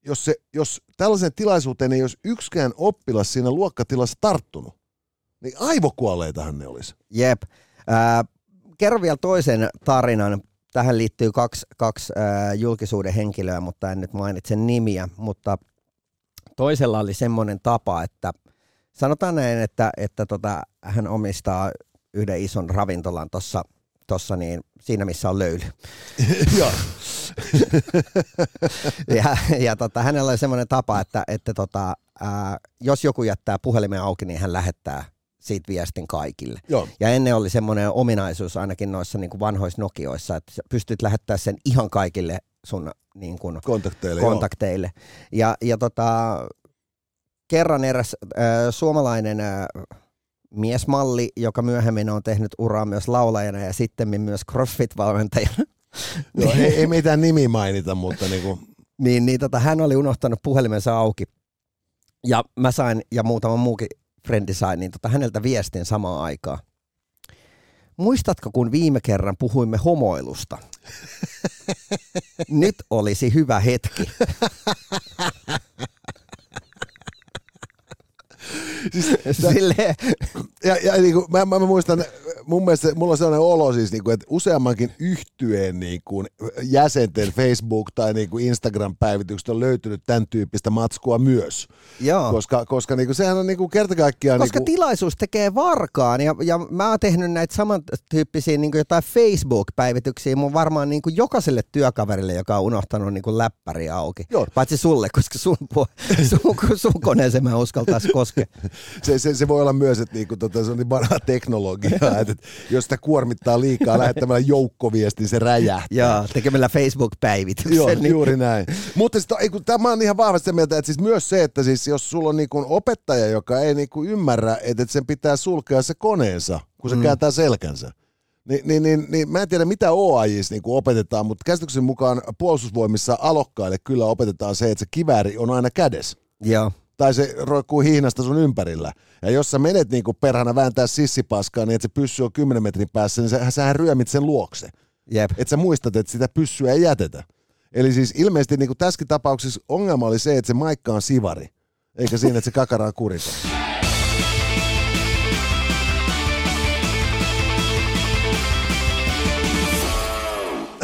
Speaker 2: jos, se, jos tällaisen tilaisuuteen ei olisi yksikään oppilas siinä luokkatilassa tarttunut, niin aivokuolleitahan ne olisi.
Speaker 3: Jep. Äh, kerro vielä toisen tarinan. Tähän liittyy kaksi, kaksi äh, julkisuuden henkilöä, mutta en nyt mainitse nimiä, mutta toisella oli semmoinen tapa, että – sanotaan näin, että, että tota, hän omistaa yhden ison ravintolan tuossa tossa niin, siinä, missä on löyly. (laughs)
Speaker 2: Joo. (laughs)
Speaker 3: ja ja tota, hänellä on semmoinen tapa, että, että tota, ää, jos joku jättää puhelimen auki, niin hän lähettää siitä viestin kaikille.
Speaker 2: Joo.
Speaker 3: Ja ennen oli semmoinen ominaisuus ainakin noissa niin kuin vanhoissa Nokioissa, että pystyt lähettämään sen ihan kaikille sun niin kuin,
Speaker 2: kontakteille.
Speaker 3: kontakteille. Ja, ja tota, kerran eräs äh, suomalainen äh, miesmalli, joka myöhemmin on tehnyt uraa myös laulajana ja sitten myös CrossFit-valmentajana. (laughs)
Speaker 2: Joo, ei, ei mitään nimi mainita, mutta niin kuin...
Speaker 3: niin, niin tota, hän oli unohtanut puhelimensa auki. Ja mä sain, ja muutama muukin frendi sai, niin tota, häneltä viestin samaan aikaan. Muistatko, kun viime kerran puhuimme homoilusta? (laughs) Nyt olisi hyvä hetki. (laughs)
Speaker 2: siis, (laughs) Silleen. Ja, ja niin kuin, mä, mä, mä, muistan, mun mielestä mulla on sellainen olo siis, niin kuin, että useammankin yhtyeen niin kuin, jäsenten Facebook- tai niin kuin Instagram-päivitykset on löytynyt tämän tyyppistä matskua myös.
Speaker 3: Joo.
Speaker 2: Koska, koska niin kuin, sehän on niin kuin, kerta kaikkiaan...
Speaker 3: Koska
Speaker 2: niin
Speaker 3: kuin... tilaisuus tekee varkaan ja, ja mä oon tehnyt näitä samantyyppisiä niin kuin jotain Facebook-päivityksiä mun varmaan niin kuin jokaiselle työkaverille, joka on unohtanut niin kuin läppäri auki. Joo. Paitsi sulle, koska sun, (laughs) sun, sun, sun koneeseen mä uskaltaisi koskea.
Speaker 2: Se, se, se, voi olla myös, että niinku, tota, se on niin vanha teknologia, että, jos sitä kuormittaa liikaa lähettämällä joukkoviesti, niin se räjähtää.
Speaker 3: Joo, tekemällä Facebook-päivityksen.
Speaker 2: Joo, niin. juuri näin. Mutta sit, ei, kun, tämä on ihan vahvasti mieltä, että siis myös se, että siis jos sulla on niinku opettaja, joka ei niinku ymmärrä, että sen pitää sulkea se koneensa, kun se mm. kääntää selkänsä. Niin, niin, niin, niin, mä en tiedä mitä OAJissa niin opetetaan, mutta käsityksen mukaan puolustusvoimissa alokkaille kyllä opetetaan se, että se kivääri on aina kädessä.
Speaker 3: Joo
Speaker 2: tai se roikkuu hihnasta sun ympärillä. Ja jos sä menet niinku perhana vääntää sissipaskaa niin, että se pyssy on 10 metrin päässä, niin sä, sähän ryömit sen luokse.
Speaker 3: Jep.
Speaker 2: Että sä muistat, että sitä pyssyä ei jätetä. Eli siis ilmeisesti niinku tässäkin tapauksessa ongelma oli se, että se maikka on sivari, eikä siinä, että se kakara on kurita.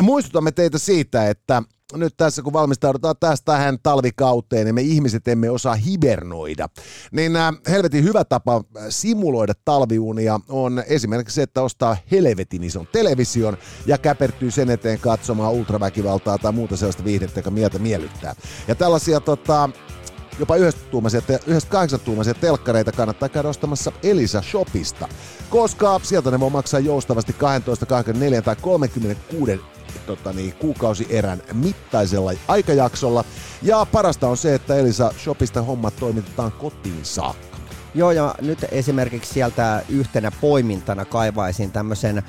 Speaker 2: Muistutamme teitä siitä, että nyt tässä kun valmistaudutaan tästä tähän talvikauteen ja me ihmiset emme osaa hibernoida, niin äh, helvetin hyvä tapa äh, simuloida talviunia on esimerkiksi se, että ostaa helvetin ison television ja käpertyy sen eteen katsomaan ultraväkivaltaa tai muuta sellaista viihdettä, joka mieltä miellyttää. Ja tällaisia tota, jopa yhdestä, yhdestä kahdeksan tuumaisia telkkareita kannattaa käydä ostamassa Elisa Shopista, koska sieltä ne voi maksaa joustavasti 12, 24 tai 36 tota niin, kuukausierän mittaisella aikajaksolla. Ja parasta on se, että Elisa Shopista hommat toimitetaan kotiin saakka.
Speaker 3: Joo, ja nyt esimerkiksi sieltä yhtenä poimintana kaivaisin tämmöisen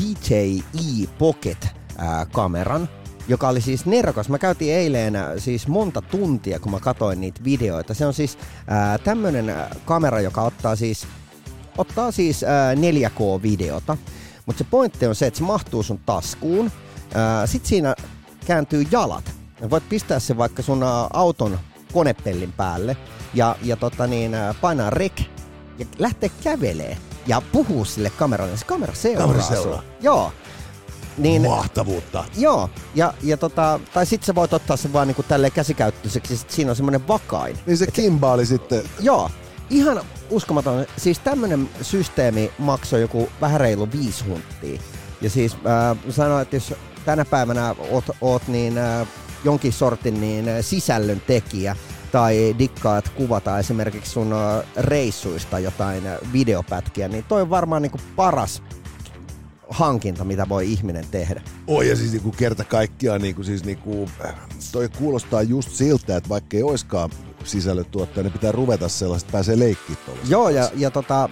Speaker 3: DJI Pocket-kameran, joka oli siis nerokas. Mä käytiin eilen siis monta tuntia, kun mä katsoin niitä videoita. Se on siis tämmöinen kamera, joka ottaa siis, ottaa siis ää, 4K-videota. Mutta se pointti on se, että se mahtuu sun taskuun. Sitten siinä kääntyy jalat. Ja voit pistää se vaikka sun auton konepellin päälle ja, ja tota niin, painaa rek ja lähtee kävelee ja puhuu sille kameralle. Se kamera seuraa.
Speaker 2: Kamera seuraa.
Speaker 3: sua. Joo. Niin,
Speaker 2: Mahtavuutta.
Speaker 3: Joo, ja, ja tota, tai sitten sä voit ottaa sen vaan niinku tälleen käsikäyttöiseksi, sit siinä on semmoinen vakain.
Speaker 2: Niin se kimbaali sitten.
Speaker 3: Joo, ihan uskomaton. Siis tämmönen systeemi maksoi joku vähän reilu viisi hunttia. Ja siis äh, sanoin, että jos tänä päivänä oot, oot niin äh, jonkin sortin niin äh, sisällön tekijä, tai dikkaat kuvata esimerkiksi sun äh, reissuista jotain äh, videopätkiä, niin toi on varmaan niinku paras hankinta, mitä voi ihminen tehdä.
Speaker 2: Oi ja siis niinku kerta kaikkiaan niinku, siis niinku, toi kuulostaa just siltä, että vaikka ei oiskaan sisällötuottaja, niin pitää ruveta sellaista, että pääsee leikkiin tuolla.
Speaker 3: Joo, ja, ja tota,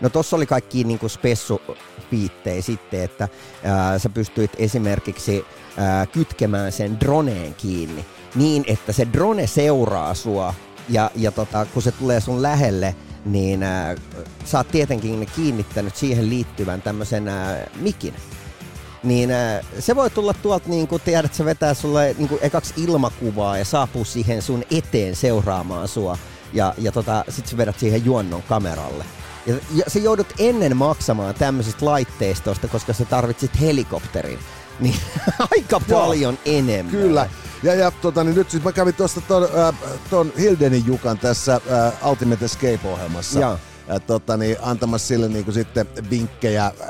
Speaker 3: no tossa oli kaikki niinku spessupiittejä sitten, että ää, sä pystyit esimerkiksi ää, kytkemään sen droneen kiinni niin, että se drone seuraa sua ja, ja tota, kun se tulee sun lähelle, niin ää, sä oot tietenkin kiinnittänyt siihen liittyvän tämmöisen ää, mikin. Niin ää, se voi tulla tuolta, niin kuin tiedät, se vetää sulle niin kuin ekaksi ilmakuvaa ja saapuu siihen sun eteen seuraamaan sua. Ja, ja tota, sit sä vedät siihen juonnon kameralle. Ja, ja sä joudut ennen maksamaan tämmöisistä laitteistoista, koska sä tarvitsit helikopterin. (laughs) Niin aika paljon enemmän.
Speaker 2: Kyllä. Ja, ja tota, niin nyt siis mä kävin tuosta ton, äh, ton Hildenin Jukan tässä äh, Ultimate Escape-ohjelmassa.
Speaker 3: Joo.
Speaker 2: Ja, tota, niin, antamassa sille niin kuin sitten vinkkejä äh,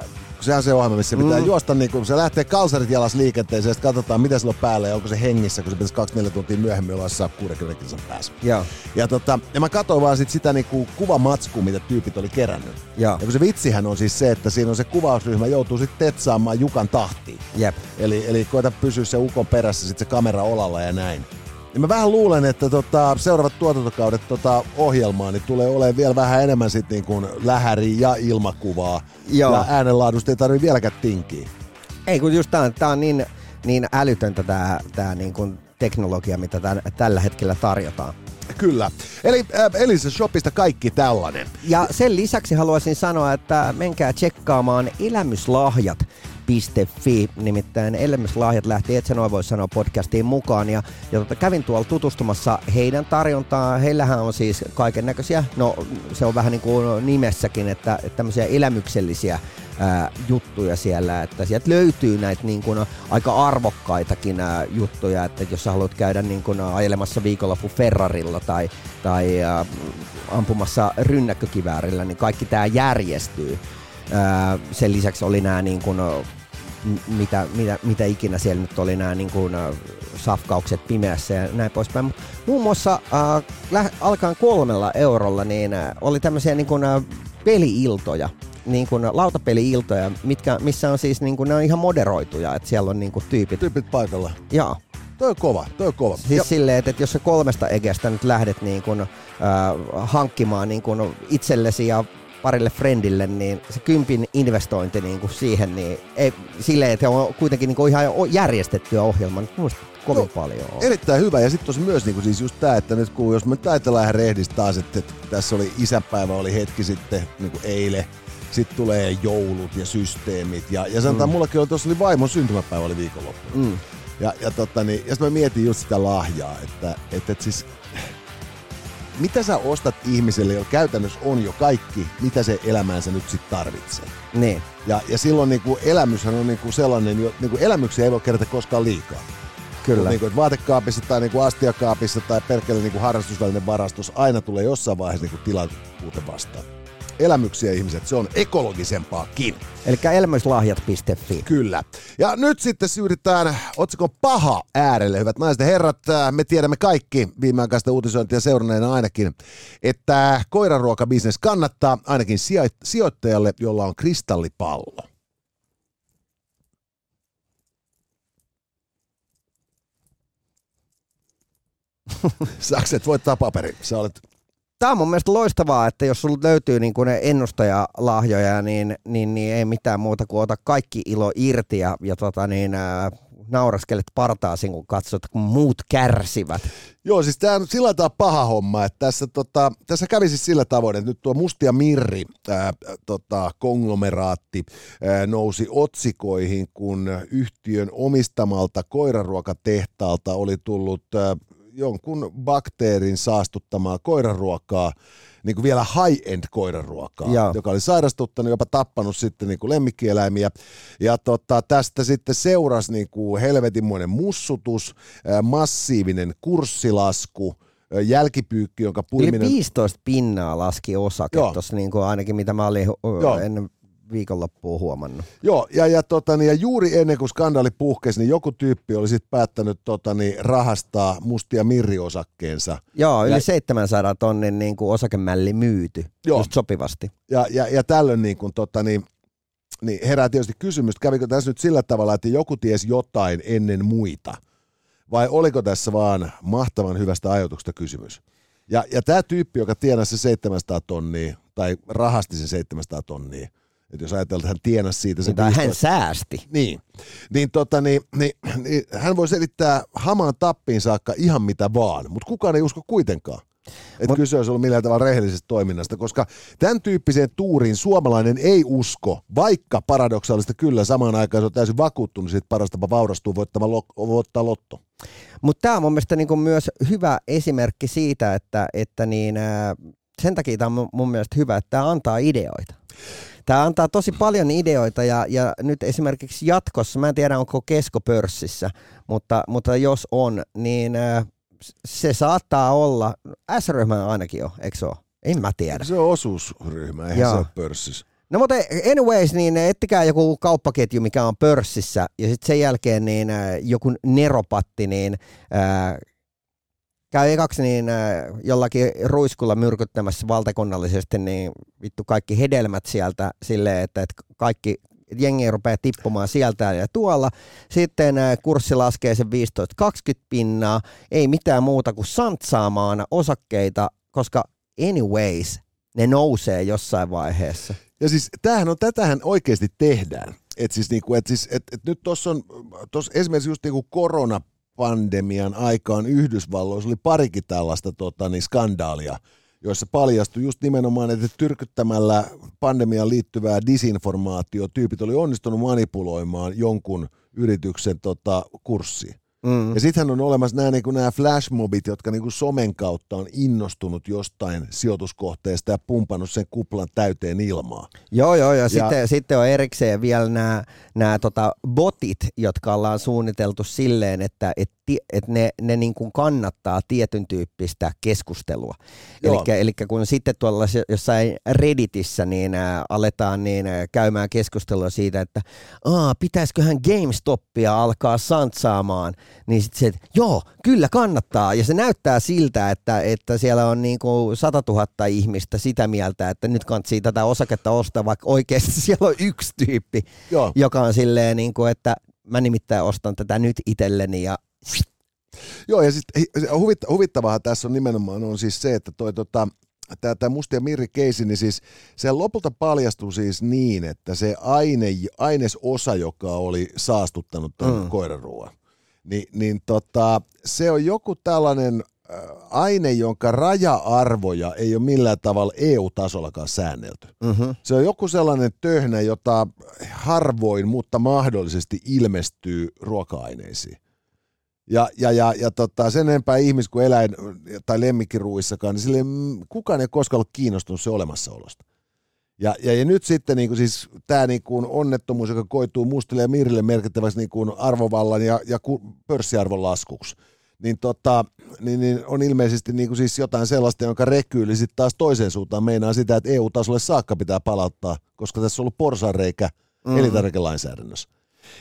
Speaker 2: sehän se ohjelma, missä pitää mm. juosta, niin kun se lähtee kalsarit jalas liikenteeseen, ja sitten katsotaan, mitä sillä on päällä, ja onko se hengissä, kun se pitäisi 2-4 tuntia myöhemmin olla jossain 60 kilsan päässä.
Speaker 3: Joo.
Speaker 2: Ja, tota, ja mä katsoin vaan sit sitä niinku kuvamatskua, mitä tyypit oli kerännyt.
Speaker 3: Joo.
Speaker 2: Ja kun se vitsihän on siis se, että siinä on se kuvausryhmä joutuu sitten tetsaamaan Jukan tahtiin.
Speaker 3: Jep.
Speaker 2: Eli, eli koeta pysyä se ukon perässä sitten se kamera olalla ja näin. Ja mä vähän luulen, että tota, seuraavat tuotantokaudet tota ohjelmaa niin tulee olemaan vielä vähän enemmän sit niin kuin lähäri ja ilmakuvaa.
Speaker 3: Joo.
Speaker 2: Ja äänenlaadusta ei tarvitse vieläkään tinkiä.
Speaker 3: Ei, kun just tää on, tää on niin, niin älytöntä tää, tää niin kuin teknologia, mitä tän, tällä hetkellä tarjotaan.
Speaker 2: Kyllä. Eli äh, Elisa Shopista kaikki tällainen.
Speaker 3: Ja sen lisäksi haluaisin sanoa, että menkää tsekkaamaan elämyslahjat Fi, nimittäin Elämyslahjat lähti, et sen voi sanoa podcastiin mukaan, ja, ja tota, kävin tuolla tutustumassa heidän tarjontaan, heillähän on siis kaiken näköisiä, no se on vähän niin kuin nimessäkin, että, että tämmöisiä elämyksellisiä ää, juttuja siellä, että sieltä löytyy näitä niin kuin, aika arvokkaitakin ää, juttuja, että jos sä haluat käydä niin kuin, ajelemassa viikonloppu Ferrarilla tai, tai ää, ampumassa rynnäkkökiväärillä, niin kaikki tämä järjestyy. Sen lisäksi oli nämä niin kuin, mitä, mitä, mitä ikinä siellä nyt oli nämä niin kuin, äh, safkaukset pimeässä ja näin poispäin. Mut muun muassa äh, alkaen kolmella eurolla niin äh, oli tämmöisiä niin kuin, äh, peli-iltoja, niin kuin lautapeli-iltoja, mitkä, missä on siis niin kuin, ne on ihan moderoituja, että siellä on niin kuin, tyypit.
Speaker 2: Tyypit paikalla.
Speaker 3: Joo.
Speaker 2: Toi on kova, toi on kova.
Speaker 3: Siis
Speaker 2: Ja-
Speaker 3: silleen, että, että jos sä kolmesta egestä nyt lähdet niin kun, äh, hankkimaan niin kun itsellesi ja parille friendille, niin se kympin investointi niin kuin siihen, niin ei, silleen, että on kuitenkin niin kuin ihan järjestettyä ohjelma, niin muista kovin
Speaker 2: Joo.
Speaker 3: paljon on.
Speaker 2: Erittäin hyvä. Ja sitten on myös niinku siis just tämä, että nyt kun jos me ajatellaan ihan rehdissä taas, että, että tässä oli isänpäivä oli hetki sitten niinku eilen, sitten tulee joulut ja systeemit. Ja, ja sanotaan, mm. mullakin oli, tuossa oli vaimon syntymäpäivä oli viikonloppu.
Speaker 3: Mm.
Speaker 2: Ja, ja, tota, niin, ja sitten mä mietin just sitä lahjaa, että, että, että siis mitä sä ostat ihmiselle, jolla käytännössä on jo kaikki, mitä se elämäänsä nyt sitten tarvitsee.
Speaker 3: Niin.
Speaker 2: Ja, ja silloin niinku elämyshän on niinku sellainen, jo- niinku elämyksiä ei voi kerätä koskaan liikaa.
Speaker 3: Kyllä.
Speaker 2: Niin kuin, vaatekaapissa tai niin kuin astiakaapissa tai perkele niin kuin harrastusvälinen varastus, aina tulee jossain vaiheessa niin kuin tilapuute vastaan elämyksiä ihmiset, se on ekologisempaakin.
Speaker 3: Eli elämyslahjat.fi.
Speaker 2: Kyllä. Ja nyt sitten syydetään otsikon paha äärelle, hyvät naiset ja herrat. Äh, me tiedämme kaikki viimeaikaista uutisointia seuranneena ainakin, että koiranruokabisnes kannattaa ainakin sijoittajalle, jolla on kristallipallo. (laughs) Sakset voittaa paperi. Sä olet
Speaker 3: Tämä on mun mielestä loistavaa, että jos sulla löytyy niin kuin ennustajalahjoja, niin, niin, niin ei mitään muuta kuin ota kaikki ilo irti ja, ja tota niin, ää, nauraskelet partaasin, kun katsot, kun muut kärsivät.
Speaker 2: Joo, siis tämä on sillä tavalla paha homma, että tässä, tota, tässä kävi siis sillä tavoin, että nyt tuo Mustia Mirri ää, tota, konglomeraatti ää, nousi otsikoihin, kun yhtiön omistamalta koiraruokatehtaalta oli tullut ää, jonkun bakteerin saastuttamaa koiraruokaa, niin kuin vielä high-end koiraruokaa,
Speaker 3: Joo.
Speaker 2: joka oli sairastuttanut, jopa tappanut sitten niin kuin lemmikkieläimiä. Ja tota, tästä sitten seurasi niin kuin helvetinmoinen mussutus, massiivinen kurssilasku, jälkipyykki, jonka
Speaker 3: Yli
Speaker 2: puiminen...
Speaker 3: 15 pinnaa laski osake tuossa niin kuin ainakin mitä mä olin.
Speaker 2: Joo.
Speaker 3: ennen viikonloppua huomannut.
Speaker 2: Joo, ja, ja, tota, niin, ja juuri ennen kuin skandaali puhkesi, niin joku tyyppi oli sitten päättänyt tota, niin, rahastaa mustia mirriosakkeensa.
Speaker 3: Joo, yli
Speaker 2: Ja-
Speaker 3: ja... 700 tonnin niin kuin osakemälli myyty,
Speaker 2: Joo.
Speaker 3: Just sopivasti.
Speaker 2: Ja, ja, ja tällöin niin kuin, tota, niin, niin herää tietysti kysymys, kävikö tässä nyt sillä tavalla, että joku tiesi jotain ennen muita? Vai oliko tässä vaan mahtavan hyvästä ajoituksesta kysymys? Ja, ja tämä tyyppi, joka tienasi se 700 tonnia, tai rahasti se 700 tonnia, että jos ajatellaan, että hän tienasi siitä sen
Speaker 3: Tai hän
Speaker 2: 15
Speaker 3: säästi.
Speaker 2: Niin, niin, tota, niin, niin, niin hän voi selittää hamaan tappiin saakka ihan mitä vaan, mutta kukaan ei usko kuitenkaan. Että
Speaker 3: Mut-
Speaker 2: kyse olisi ollut millään tavalla rehellisestä toiminnasta, koska tämän tyyppiseen tuuriin suomalainen ei usko, vaikka paradoksaalista kyllä samaan aikaan se on täysin vakuuttunut siitä paras tapa vaurastua voittava lo, voittaa lotto.
Speaker 3: Mutta tämä on mun mielestä niinku myös hyvä esimerkki siitä, että, että niin, sen takia tämä on mun mielestä hyvä, että tämä antaa ideoita. Tämä antaa tosi paljon ideoita ja, ja nyt esimerkiksi jatkossa, mä en tiedä onko Kesko pörssissä, mutta, mutta jos on, niin ää, se saattaa olla, S-ryhmä ainakin on, eikö se ole? En mä tiedä.
Speaker 2: Se on osuusryhmä, eihän
Speaker 3: Joo.
Speaker 2: se ole pörssissä.
Speaker 3: No mutta anyways, niin ettikää joku kauppaketju, mikä on pörssissä, ja sitten sen jälkeen niin äh, joku neropatti, niin äh, käy ekaksi niin äh, jollakin ruiskulla myrkyttämässä valtakunnallisesti niin vittu kaikki hedelmät sieltä silleen, että, kaikki jengi rupeaa tippumaan sieltä ja tuolla. Sitten äh, kurssi laskee sen 15-20 pinnaa, ei mitään muuta kuin santsaamaan osakkeita, koska anyways, ne nousee jossain vaiheessa.
Speaker 2: Ja siis tämähän on, tätähän oikeasti tehdään. Et siis niinku, et siis, et, et nyt tuossa on, tossa esimerkiksi just niinku koronapandemian aikaan Yhdysvalloissa oli parikin tällaista tota, niin skandaalia, joissa paljastui just nimenomaan, että tyrkyttämällä pandemiaan liittyvää disinformaatio tyypit oli onnistunut manipuloimaan jonkun yrityksen tota, kurssia.
Speaker 3: Mm.
Speaker 2: Ja sittenhän on olemassa nämä, niin nämä flashmobit, jotka niin somen kautta on innostunut jostain sijoituskohteesta ja pumpannut sen kuplan täyteen ilmaa.
Speaker 3: Joo, joo, ja, ja sitten, sitten on erikseen vielä nämä, nämä tota botit, jotka ollaan suunniteltu silleen, että et, et ne, ne niin kuin kannattaa tietyn tyyppistä keskustelua. Eli kun sitten tuolla jossain Redditissä niin ä, aletaan niin ä, käymään keskustelua siitä, että Aa, pitäisiköhän GameStopia alkaa santsaamaan, niin sitten se, että joo, kyllä kannattaa. Ja se näyttää siltä, että, että siellä on niin kuin 100 000 ihmistä sitä mieltä, että nyt kannattaa tätä osaketta ostaa, vaikka oikeasti (laughs) siellä on yksi tyyppi,
Speaker 2: Joo.
Speaker 3: joka on silleen, niin kuin, että mä nimittäin ostan tätä nyt itselleni ja
Speaker 2: Joo, ja sitten huvit, huvittavahan tässä on nimenomaan on siis se, että toi tota, tämä, tämä Musti ja Mirri keisi, niin siis se lopulta paljastui siis niin, että se aine, ainesosa, joka oli saastuttanut tämän mm.
Speaker 3: Mm.
Speaker 2: Koiraruoan, niin, tota, se on joku tällainen aine, jonka raja-arvoja ei ole millään tavalla EU-tasollakaan säännelty.
Speaker 3: mm-hmm.
Speaker 2: Se on joku sellainen töhnä, jota harvoin, mutta mahdollisesti ilmestyy ruoka-aineisiin. Ja, ja, ja, ja tota, sen enempää ihmis- kuin eläin- tai lemmikkiruuissakaan, niin sille, kukaan ei koskaan ollut kiinnostunut se olemassaolosta. Ja, ja, ja nyt sitten niin kuin siis, tämä niin kuin onnettomuus, joka koituu mustille ja mirille merkittäväksi niin kuin arvovallan ja, ja pörssiarvon laskuksi, niin, tota, niin, niin on ilmeisesti niin kuin siis jotain sellaista, jonka rekyyli sitten taas toiseen suuntaan meinaa sitä, että EU-tasolle saakka pitää palauttaa, koska tässä on ollut porsareikä mm. Elintarvikelainsäädännössä.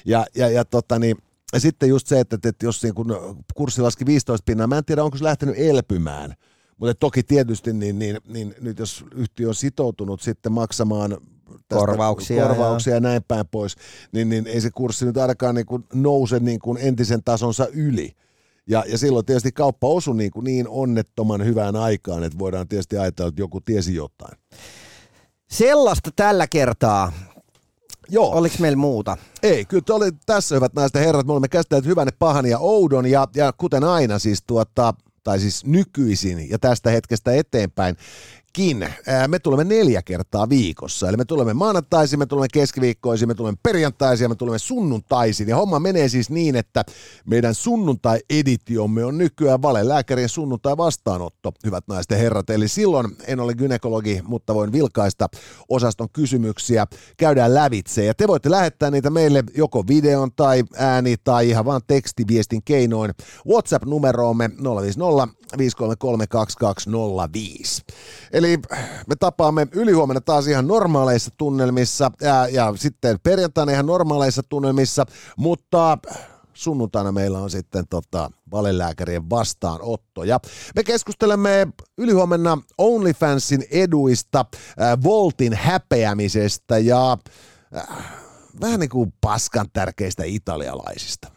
Speaker 2: Ja, ja, ja, tota, niin, ja sitten just se, että, että jos niin kun kurssi laski 15 pinnaa, mä en tiedä, onko se lähtenyt elpymään, mutta toki tietysti niin, niin, niin, nyt jos yhtiö on sitoutunut sitten maksamaan tästä
Speaker 3: Korvauksia
Speaker 2: korvauksia ja näin päin pois, niin, niin ei se kurssi nyt ainakaan niin kuin nouse niin kuin entisen tasonsa yli. Ja, ja silloin tietysti kauppa osui niin, kuin niin onnettoman hyvään aikaan, että voidaan tietysti ajatella, että joku tiesi jotain.
Speaker 3: Sellaista tällä kertaa.
Speaker 2: Joo.
Speaker 3: Oliko meillä muuta?
Speaker 2: Ei, kyllä oli tässä hyvät naiset ja herrat. Me olemme käsitelleet hyvän, pahan ja oudon ja, ja kuten aina siis tuota, tai siis nykyisin ja tästä hetkestä eteenpäin. Me tulemme neljä kertaa viikossa. Eli me tulemme maanantaisin, me tulemme keskiviikkoisin, me tulemme perjantaisin ja me tulemme sunnuntaisin. Ja homma menee siis niin, että meidän sunnuntai-editiomme on nykyään valelääkärien sunnuntai-vastaanotto, hyvät naiset ja herrat. Eli silloin en ole gynekologi, mutta voin vilkaista osaston kysymyksiä. Käydään lävitse ja te voitte lähettää niitä meille joko videon tai ääni tai ihan vaan tekstiviestin keinoin WhatsApp-numeroomme 050 533 Eli me tapaamme ylihuomenna taas ihan normaaleissa tunnelmissa ja, ja sitten perjantaina ihan normaaleissa tunnelmissa, mutta sunnuntaina meillä on sitten tota, valelääkärien vastaanotto. Ja me keskustelemme ylihuomenna OnlyFansin eduista, äh, Voltin häpeämisestä ja äh, vähän niin kuin paskan tärkeistä italialaisista.